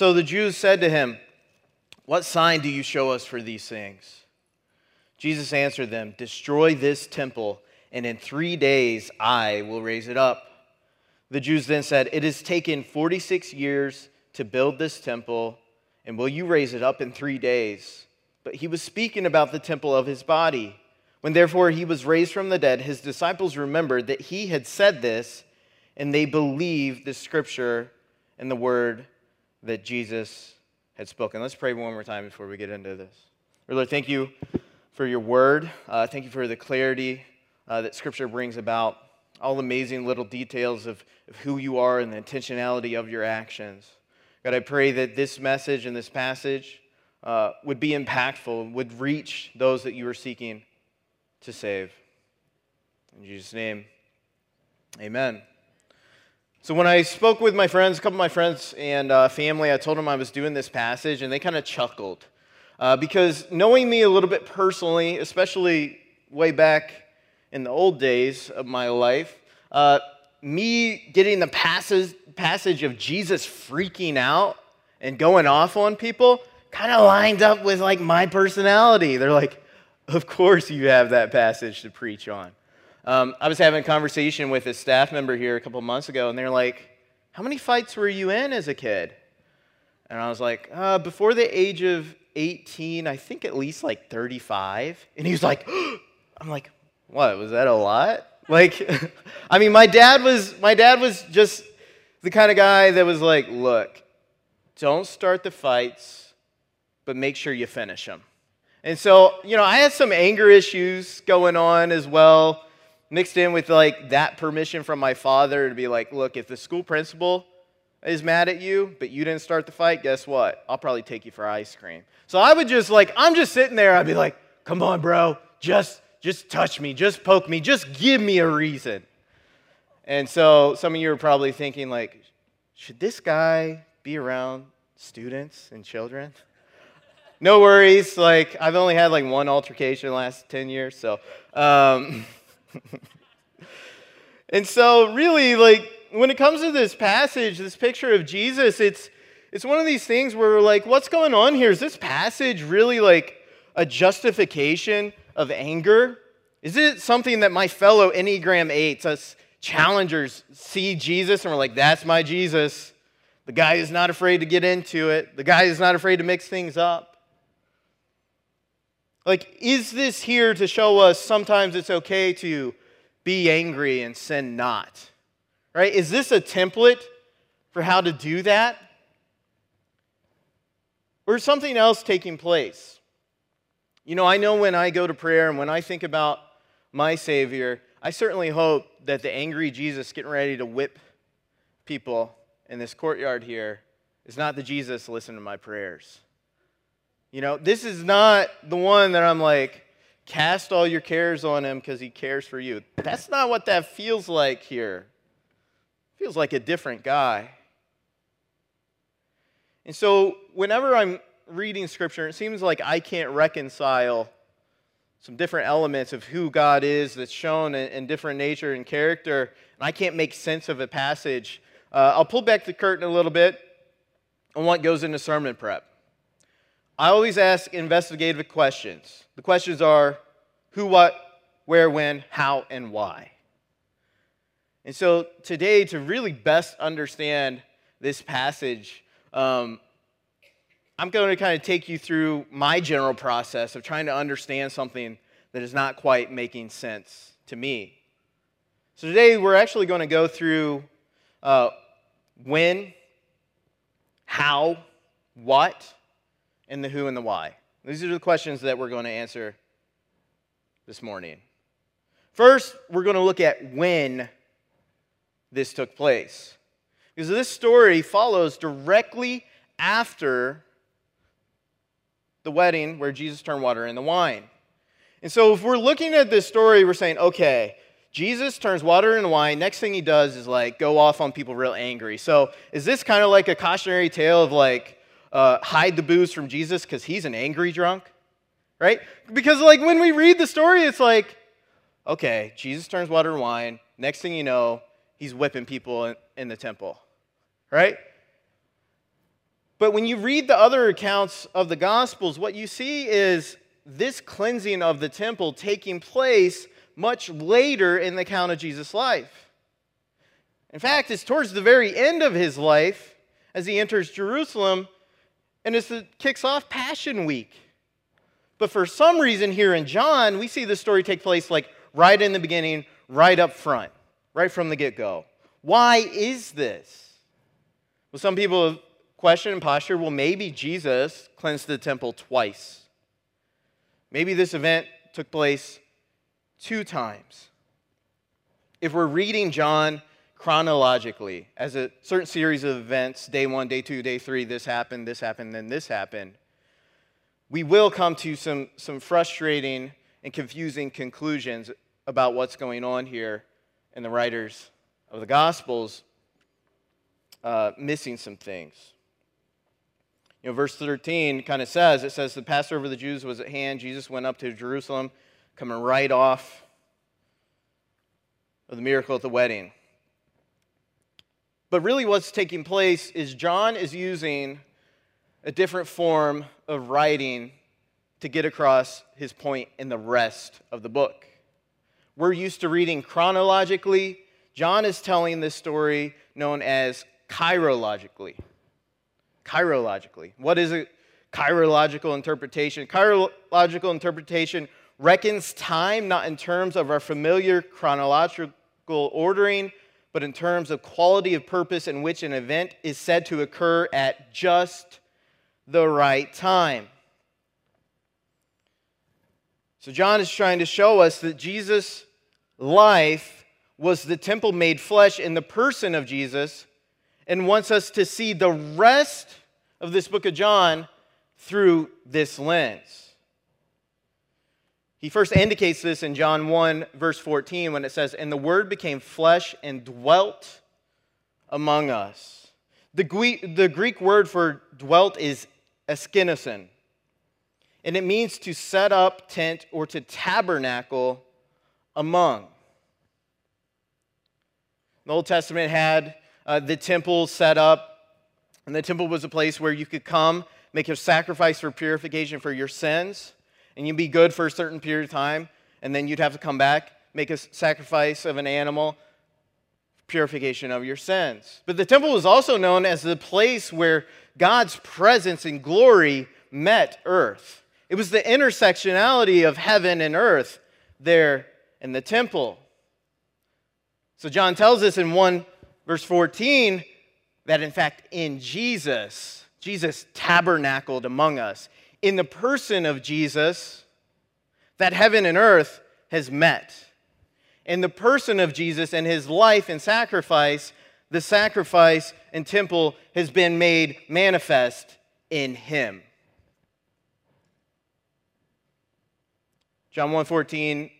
So the Jews said to him, What sign do you show us for these things? Jesus answered them, Destroy this temple, and in three days I will raise it up. The Jews then said, It has taken 46 years to build this temple, and will you raise it up in three days? But he was speaking about the temple of his body. When therefore he was raised from the dead, his disciples remembered that he had said this, and they believed the scripture and the word that Jesus had spoken. Let's pray one more time before we get into this. Lord, thank you for your word. Uh, thank you for the clarity uh, that scripture brings about, all amazing little details of, of who you are and the intentionality of your actions. God, I pray that this message and this passage uh, would be impactful, would reach those that you are seeking to save. In Jesus' name, amen. So, when I spoke with my friends, a couple of my friends and uh, family, I told them I was doing this passage, and they kind of chuckled. Uh, because knowing me a little bit personally, especially way back in the old days of my life, uh, me getting the passage, passage of Jesus freaking out and going off on people kind of lined up with like my personality. They're like, of course you have that passage to preach on. Um, I was having a conversation with a staff member here a couple months ago, and they're like, How many fights were you in as a kid? And I was like, uh, Before the age of 18, I think at least like 35. And he was like, I'm like, What? Was that a lot? Like, I mean, my dad was my dad was just the kind of guy that was like, Look, don't start the fights, but make sure you finish them. And so, you know, I had some anger issues going on as well mixed in with like that permission from my father to be like, look, if the school principal is mad at you, but you didn't start the fight, guess what? I'll probably take you for ice cream. So I would just like, I'm just sitting there, I'd be like, come on, bro, just just touch me, just poke me, just give me a reason. And so some of you are probably thinking, like, should this guy be around students and children? no worries, like I've only had like one altercation in the last 10 years, so um, and so, really, like, when it comes to this passage, this picture of Jesus, it's, it's one of these things where we're like, what's going on here? Is this passage really like a justification of anger? Is it something that my fellow Enneagram 8s, us challengers, see Jesus and we're like, that's my Jesus? The guy is not afraid to get into it, the guy is not afraid to mix things up. Like, is this here to show us sometimes it's okay to be angry and sin not? Right? Is this a template for how to do that? Or is something else taking place? You know, I know when I go to prayer and when I think about my Savior, I certainly hope that the angry Jesus getting ready to whip people in this courtyard here is not the Jesus listening to my prayers. You know, this is not the one that I'm like, cast all your cares on him because he cares for you. That's not what that feels like here. Feels like a different guy. And so, whenever I'm reading scripture, it seems like I can't reconcile some different elements of who God is that's shown in, in different nature and character, and I can't make sense of a passage. Uh, I'll pull back the curtain a little bit on what goes into sermon prep. I always ask investigative questions. The questions are who, what, where, when, how, and why. And so today, to really best understand this passage, um, I'm going to kind of take you through my general process of trying to understand something that is not quite making sense to me. So today, we're actually going to go through uh, when, how, what, and the who and the why. These are the questions that we're going to answer this morning. First, we're going to look at when this took place. Because this story follows directly after the wedding where Jesus turned water into wine. And so, if we're looking at this story, we're saying, okay, Jesus turns water into wine. Next thing he does is like go off on people real angry. So, is this kind of like a cautionary tale of like, uh, hide the booze from Jesus because he's an angry drunk, right? Because, like, when we read the story, it's like, okay, Jesus turns water to wine. Next thing you know, he's whipping people in, in the temple, right? But when you read the other accounts of the Gospels, what you see is this cleansing of the temple taking place much later in the account of Jesus' life. In fact, it's towards the very end of his life as he enters Jerusalem, and it kicks off Passion Week. But for some reason, here in John, we see this story take place like right in the beginning, right up front, right from the get go. Why is this? Well, some people have questioned and postured well, maybe Jesus cleansed the temple twice. Maybe this event took place two times. If we're reading John chronologically as a certain series of events day one, day two, day three, this happened, this happened, then this happened we will come to some, some frustrating and confusing conclusions about what's going on here in the writers of the Gospels, uh, missing some things. You know, verse 13 kind of says, it says, the Passover of the Jews was at hand. Jesus went up to Jerusalem, coming right off of the miracle at the wedding. But really, what's taking place is John is using a different form of writing to get across his point in the rest of the book. We're used to reading chronologically. John is telling this story known as kairologically. Kairologically. What is a kairological interpretation? Kairological interpretation reckons time not in terms of our familiar chronological ordering, but in terms of quality of purpose in which an event is said to occur at just the right time. So, John is trying to show us that Jesus' life was the temple made flesh in the person of Jesus and wants us to see the rest of this book of John through this lens. He first indicates this in John 1, verse 14, when it says, And the Word became flesh and dwelt among us. The Greek, word for dwelt is eskinosin, and it means to set up tent or to tabernacle among. The Old Testament had uh, the temple set up, and the temple was a place where you could come, make a sacrifice for purification for your sins, and you'd be good for a certain period of time, and then you'd have to come back, make a sacrifice of an animal, purification of your sins. But the temple was also known as the place where God's presence and glory met earth. It was the intersectionality of heaven and earth there in the temple. So John tells us in 1 verse 14 that in fact in Jesus, Jesus tabernacled among us. In the person of Jesus, that heaven and earth has met in the person of Jesus and his life and sacrifice, the sacrifice and temple has been made manifest in him. John 1:14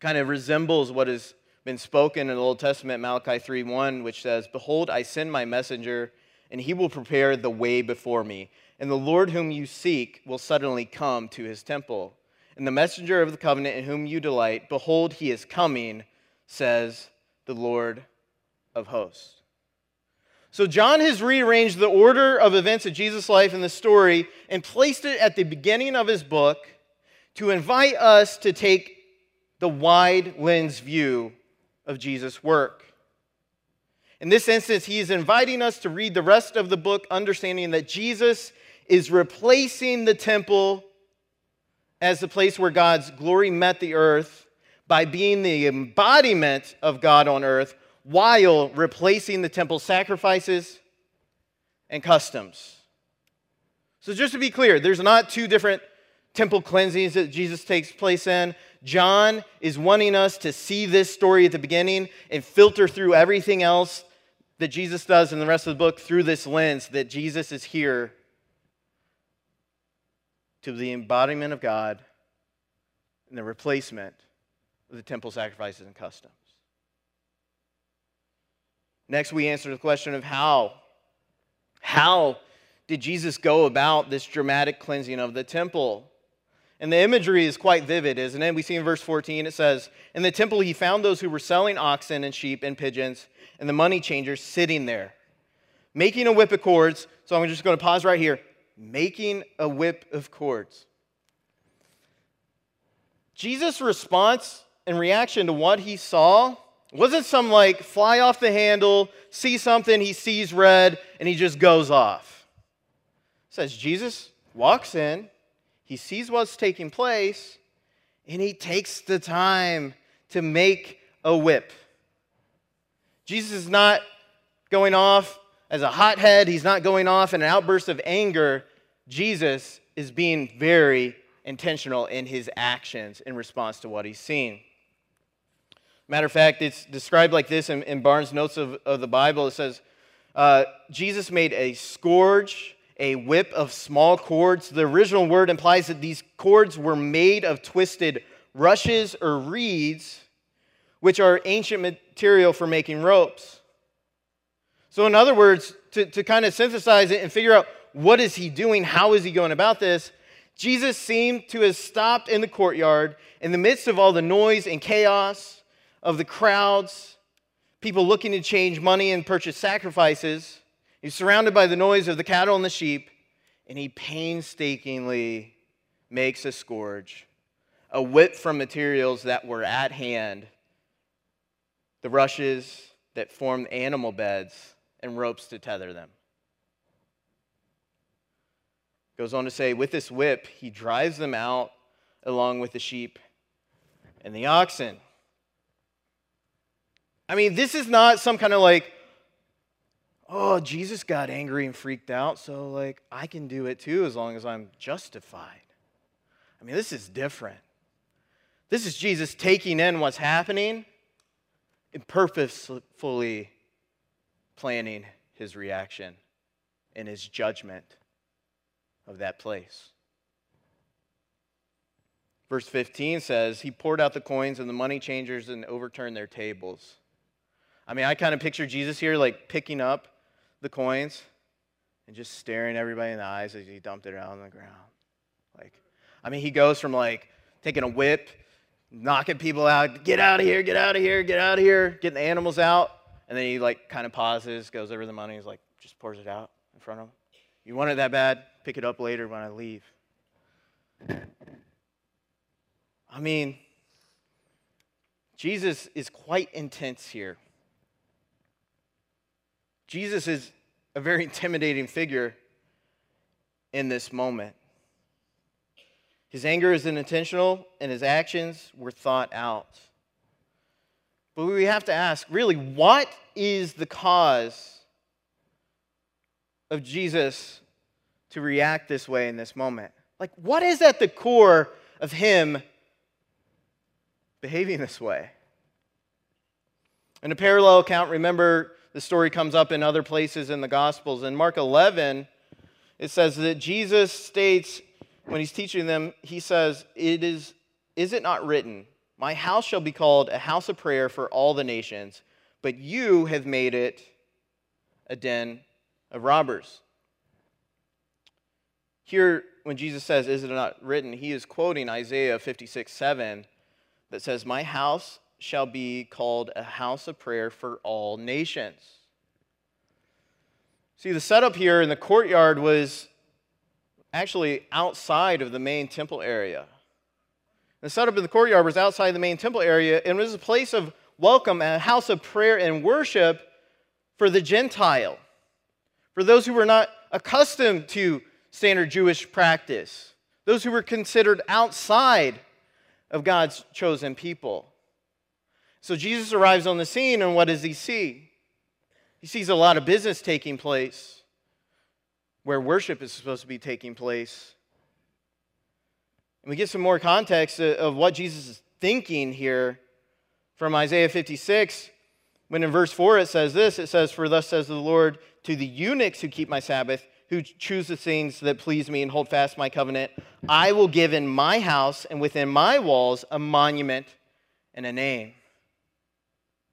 kind of resembles what has been spoken in the Old Testament Malachi 3:1 which says, "Behold, I send my messenger, and he will prepare the way before me, and the Lord whom you seek will suddenly come to his temple." and the messenger of the covenant in whom you delight, behold, he is coming, says the Lord of hosts. So, John has rearranged the order of events of Jesus' life in the story and placed it at the beginning of his book to invite us to take the wide lens view of Jesus' work. In this instance, he is inviting us to read the rest of the book, understanding that Jesus is replacing the temple as the place where God's glory met the earth by being the embodiment of God on earth while replacing the temple sacrifices and customs. So, just to be clear, there's not two different temple cleansings that Jesus takes place in. John is wanting us to see this story at the beginning and filter through everything else that Jesus does in the rest of the book through this lens that Jesus is here to the embodiment of God and the replacement of the temple sacrifices and customs. Next, we answer the question of how. How did Jesus go about this dramatic cleansing of the temple? And the imagery is quite vivid, isn't it? We see in verse 14 it says, In the temple he found those who were selling oxen and sheep and pigeons and the money changers sitting there making a whip of cords. So I'm just going to pause right here. Making a whip of cords. Jesus' response and reaction to what he saw wasn't some like fly off the handle, see something, he sees red, and he just goes off. It says Jesus walks in, he sees what's taking place, and he takes the time to make a whip. Jesus is not going off as a hothead, he's not going off in an outburst of anger. Jesus is being very intentional in his actions in response to what he's seen. Matter of fact, it's described like this in, in Barnes' notes of, of the Bible. It says, uh, Jesus made a scourge, a whip of small cords. The original word implies that these cords were made of twisted rushes or reeds, which are ancient material for making ropes. So, in other words, to, to kind of synthesize it and figure out what is he doing, how is he going about this, Jesus seemed to have stopped in the courtyard in the midst of all the noise and chaos of the crowds, people looking to change money and purchase sacrifices. He's surrounded by the noise of the cattle and the sheep, and he painstakingly makes a scourge, a whip from materials that were at hand the rushes that formed animal beds and ropes to tether them. Goes on to say, with this whip, he drives them out along with the sheep and the oxen. I mean, this is not some kind of like, oh, Jesus got angry and freaked out, so like I can do it too as long as I'm justified. I mean, this is different. This is Jesus taking in what's happening and purposefully planning his reaction and his judgment of that place. Verse 15 says, He poured out the coins and the money changers and overturned their tables. I mean, I kind of picture Jesus here like picking up the coins and just staring everybody in the eyes as he dumped it out on the ground. Like, I mean, he goes from like taking a whip, knocking people out, get out of here, get out of here, get out of here, getting the animals out, and then he like kind of pauses, goes over the money, he's like, just pours it out in front of him. You want it that bad? Pick it up later when I leave. I mean, Jesus is quite intense here. Jesus is a very intimidating figure in this moment. His anger is unintentional and his actions were thought out. But we have to ask really, what is the cause of Jesus to react this way in this moment? Like, what is at the core of him behaving this way? In a parallel account, remember the story comes up in other places in the Gospels. In Mark 11, it says that Jesus states, when he's teaching them, he says, It is, is it not written, My house shall be called a house of prayer for all the nations, but you have made it a den of robbers. Here, when Jesus says, Is it not written? he is quoting Isaiah 56 7 that says, My house shall be called a house of prayer for all nations. See, the setup here in the courtyard was actually outside of the main temple area. The setup in the courtyard was outside the main temple area and was a place of welcome, and a house of prayer and worship for the Gentile, for those who were not accustomed to standard Jewish practice, those who were considered outside of God's chosen people. So Jesus arrives on the scene, and what does he see? He sees a lot of business taking place where worship is supposed to be taking place. And we get some more context uh, of what Jesus is thinking here from Isaiah 56, when in verse 4 it says this it says, For thus says the Lord to the eunuchs who keep my Sabbath, who choose the things that please me and hold fast my covenant, I will give in my house and within my walls a monument and a name.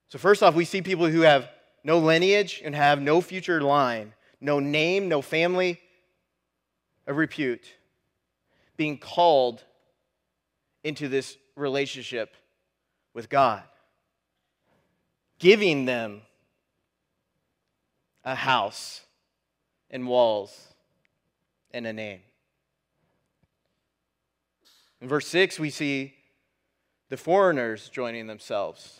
So, first off, we see people who have no lineage and have no future line, no name, no family of repute, being called into this relationship with God, giving them a house and walls and a name. In verse 6, we see the foreigners joining themselves.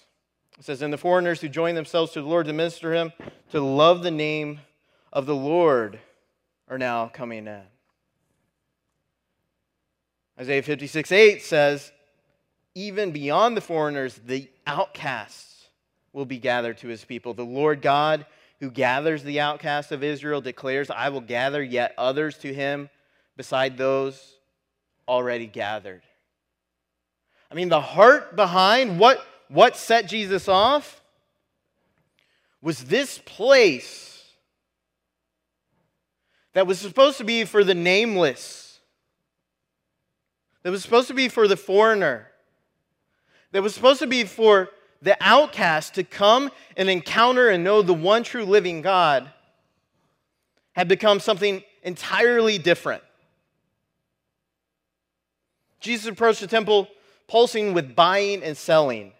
It says, And the foreigners who join themselves to the Lord to minister him, to love the name of the Lord, are now coming in. Isaiah 56 8 says, Even beyond the foreigners, the outcasts will be gathered to his people. The Lord God, who gathers the outcasts of Israel, declares, I will gather yet others to him beside those already gathered. I mean, the heart behind what, what set Jesus off was this place that was supposed to be for the nameless, that was supposed to be for the foreigner, that was supposed to be for the outcast to come and encounter and know the one true living God, had become something entirely different. Jesus approached the temple pulsing with buying and selling.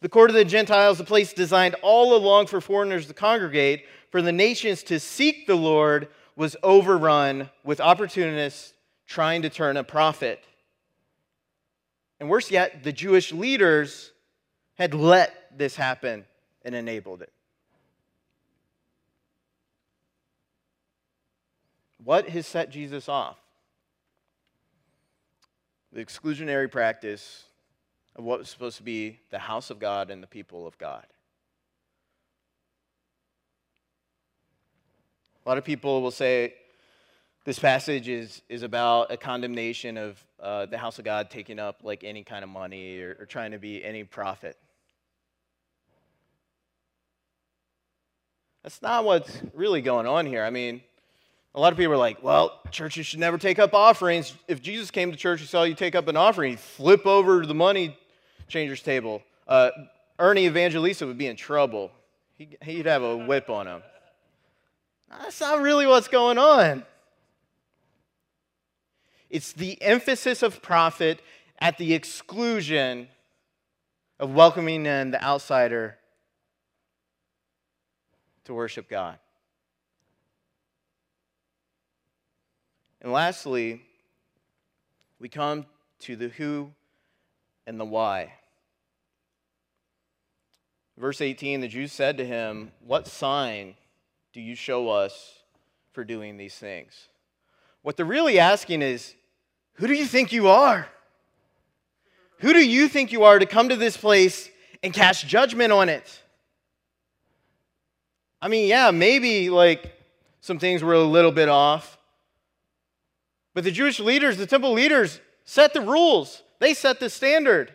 The court of the Gentiles, a place designed all along for foreigners to congregate, for the nations to seek the Lord, was overrun with opportunists trying to turn a profit. And worse yet, the Jewish leaders had let this happen and enabled it. What has set Jesus off? The exclusionary practice of what was supposed to be the house of God and the people of God. A lot of people will say this passage is, is about a condemnation of uh, the house of God taking up like any kind of money or, or trying to be any profit. That's not what's really going on here. I mean, a lot of people are like, well, churches should never take up offerings. If Jesus came to church and saw you take up an offering, he'd flip over the money changer's table. Uh, Ernie Evangelista would be in trouble. He'd have a whip on him. That's not really what's going on. It's the emphasis of profit at the exclusion of welcoming in the outsider to worship God. And lastly, we come to the who and the why. Verse 18 the Jews said to him, What sign do you show us for doing these things? What they're really asking is, Who do you think you are? Who do you think you are to come to this place and cast judgment on it? I mean, yeah, maybe like some things were a little bit off. But the Jewish leaders, the temple leaders, set the rules. They set the standard.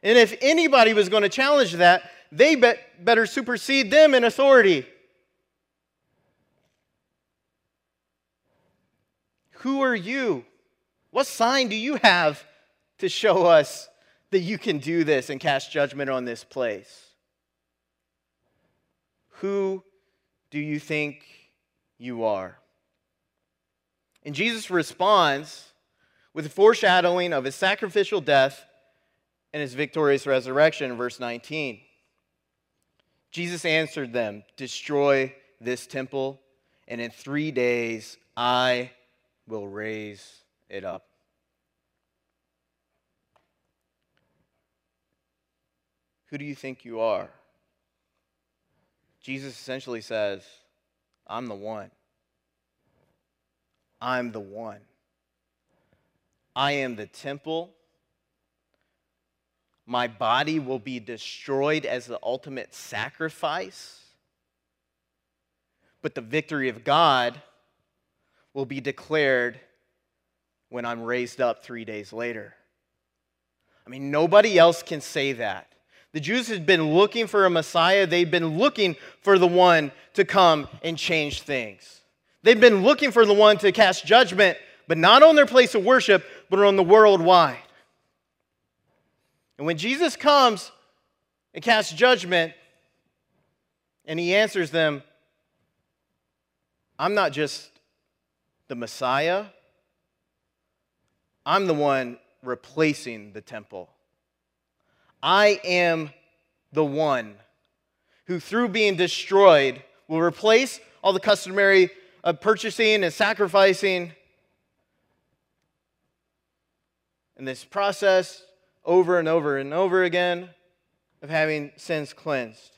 And if anybody was going to challenge that, they bet, better supersede them in authority. Who are you? What sign do you have to show us that you can do this and cast judgment on this place? Who do you think you are? And Jesus responds with a foreshadowing of his sacrificial death and his victorious resurrection verse 19. Jesus answered them, Destroy this temple, and in three days I will raise it up. Who do you think you are? Jesus essentially says, I'm the one. I'm the one. I am the temple. My body will be destroyed as the ultimate sacrifice. But the victory of God will be declared when I'm raised up three days later. I mean, nobody else can say that. The Jews had been looking for a Messiah. They'd been looking for the one to come and change things. They'd been looking for the one to cast judgment but not on their place of worship, but on the worldwide. And when Jesus comes and casts judgment, and he answers them, I'm not just the Messiah, I'm the one replacing the temple. I am the one who, through being destroyed, will replace all the customary of purchasing and sacrificing. And this process over and over and over again of having sins cleansed.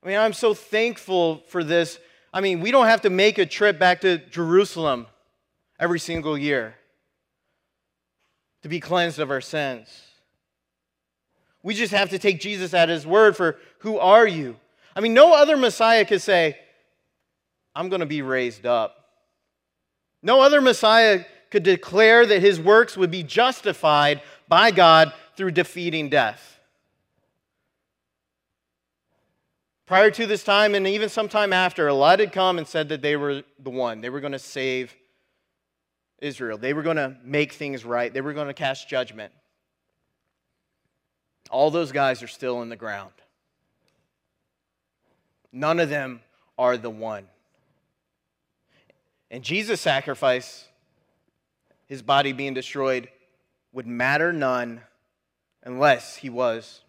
I mean, I'm so thankful for this. I mean, we don't have to make a trip back to Jerusalem every single year to be cleansed of our sins. We just have to take Jesus at his word for who are you? I mean, no other Messiah could say, I'm going to be raised up. No other Messiah could declare that his works would be justified by God through defeating death. Prior to this time, and even sometime after, a lot had come and said that they were the one. They were going to save Israel. They were going to make things right. They were going to cast judgment. All those guys are still in the ground. None of them are the one. And Jesus' sacrifice, his body being destroyed, would matter none unless he was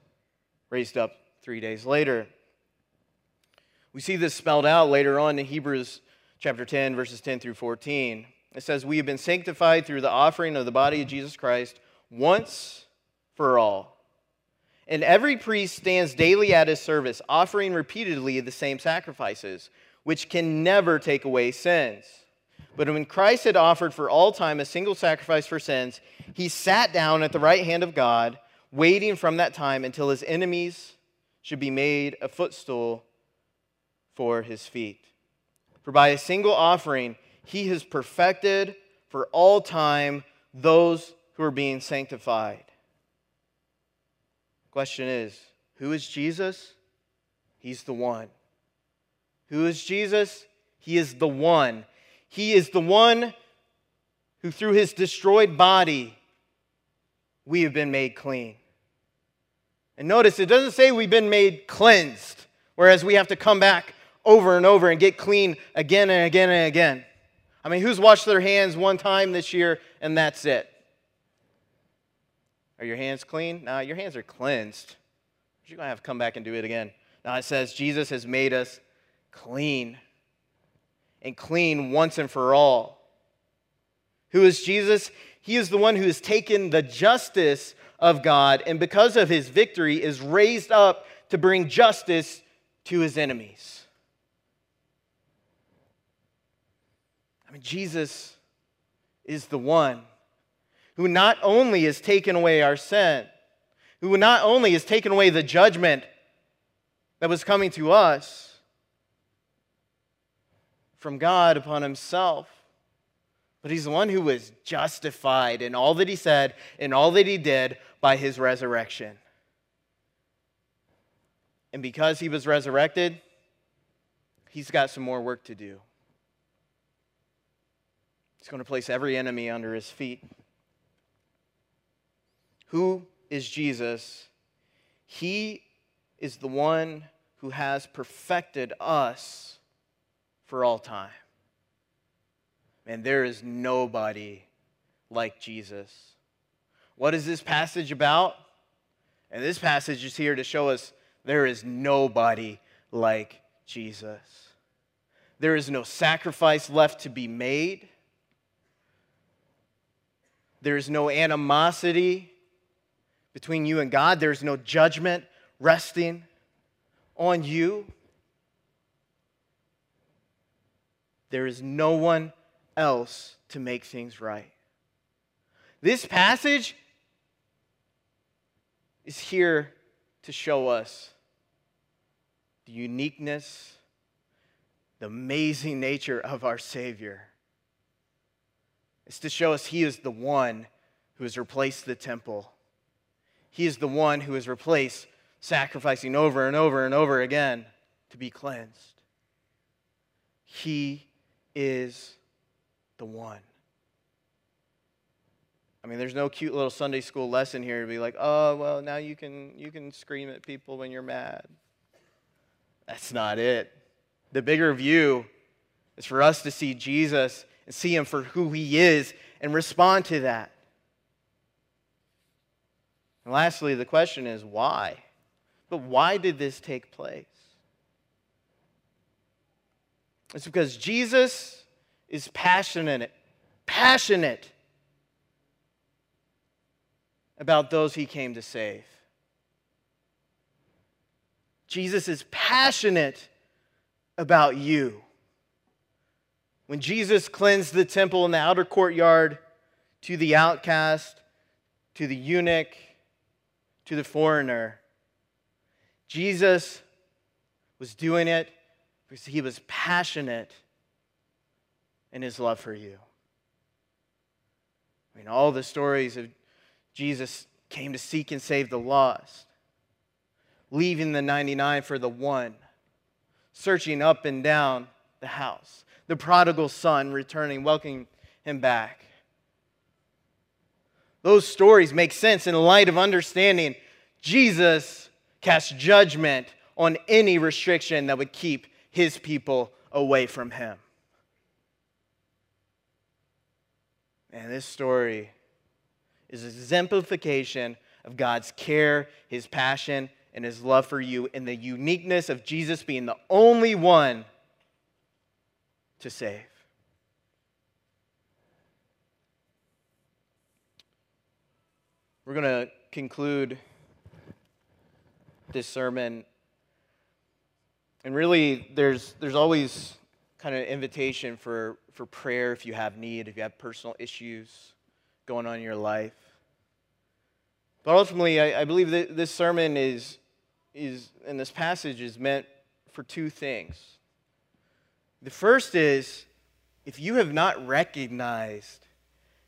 raised up three days later. We see this spelled out later on in Hebrews chapter 10, verses 10 through 14. It says, We have been sanctified through the offering of the body of Jesus Christ once for all. And every priest stands daily at his service, offering repeatedly the same sacrifices, which can never take away sins. But when Christ had offered for all time a single sacrifice for sins, he sat down at the right hand of God, waiting from that time until his enemies should be made a footstool for his feet. For by a single offering, he has perfected for all time those who are being sanctified. Question is who is Jesus? He's the one. Who is Jesus? He is the one. He is the one who, through his destroyed body, we have been made clean. And notice it doesn't say we've been made cleansed, whereas we have to come back over and over and get clean again and again and again. I mean, who's washed their hands one time this year and that's it? Are your hands clean? No, your hands are cleansed. You're going to have to come back and do it again. Now it says Jesus has made us clean and clean once and for all. Who is Jesus? He is the one who has taken the justice of God and because of his victory is raised up to bring justice to his enemies. I mean, Jesus is the one who not only has taken away our sin, who not only has taken away the judgment that was coming to us from God upon himself, but he's the one who was justified in all that he said and all that he did by his resurrection. And because he was resurrected, he's got some more work to do. He's going to place every enemy under his feet. Who is Jesus? He is the one who has perfected us for all time. And there is nobody like Jesus. What is this passage about? And this passage is here to show us there is nobody like Jesus. There is no sacrifice left to be made. There is no animosity between you and God. There's no judgment resting on you. There is no one else to make things right. This passage is here to show us the uniqueness, the amazing nature of our Savior. It's to show us He is the one who has replaced the temple he is the one who has replaced sacrificing over and over and over again to be cleansed. He is the one. I mean, there's no cute little Sunday school lesson here to be like, oh, well, now you can, you can scream at people when you're mad. That's not it. The bigger view is for us to see Jesus and see him for who he is and respond to that. And lastly, the question is why? But why did this take place? It's because Jesus is passionate, passionate about those he came to save. Jesus is passionate about you. When Jesus cleansed the temple in the outer courtyard to the outcast, to the eunuch, to the foreigner, Jesus was doing it because he was passionate in his love for you. I mean, all the stories of Jesus came to seek and save the lost, leaving the 99 for the one, searching up and down the house, the prodigal son returning, welcoming him back. Those stories make sense in light of understanding Jesus cast judgment on any restriction that would keep his people away from him. And this story is an exemplification of God's care, his passion, and his love for you, and the uniqueness of Jesus being the only one to save. We're going to conclude this sermon. And really, there's, there's always kind of invitation for, for prayer if you have need, if you have personal issues going on in your life. But ultimately, I, I believe that this sermon is, is, and this passage is meant for two things. The first is if you have not recognized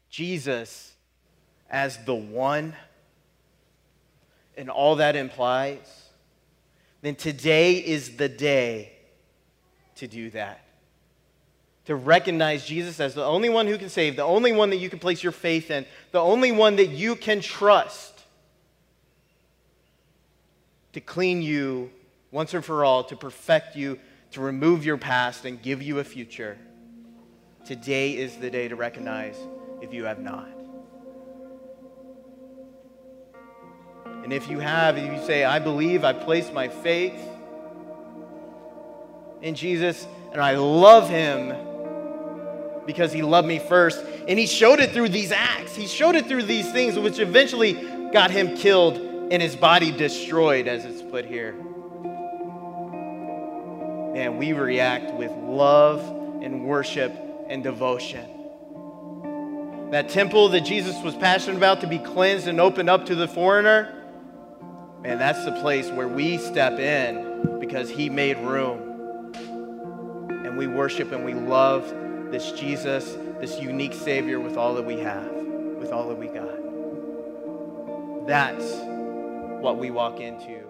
Jesus as the one and all that implies, then today is the day to do that. To recognize Jesus as the only one who can save, the only one that you can place your faith in, the only one that you can trust to clean you once and for all, to perfect you, to remove your past and give you a future. Today is the day to recognize if you have not. And if you have, if you say, I believe, I place my faith in Jesus, and I love him because he loved me first. And he showed it through these acts. He showed it through these things, which eventually got him killed and his body destroyed, as it's put here. And we react with love and worship and devotion. That temple that Jesus was passionate about to be cleansed and opened up to the foreigner Man, that's the place where we step in because he made room. And we worship and we love this Jesus, this unique Savior with all that we have, with all that we got. That's what we walk into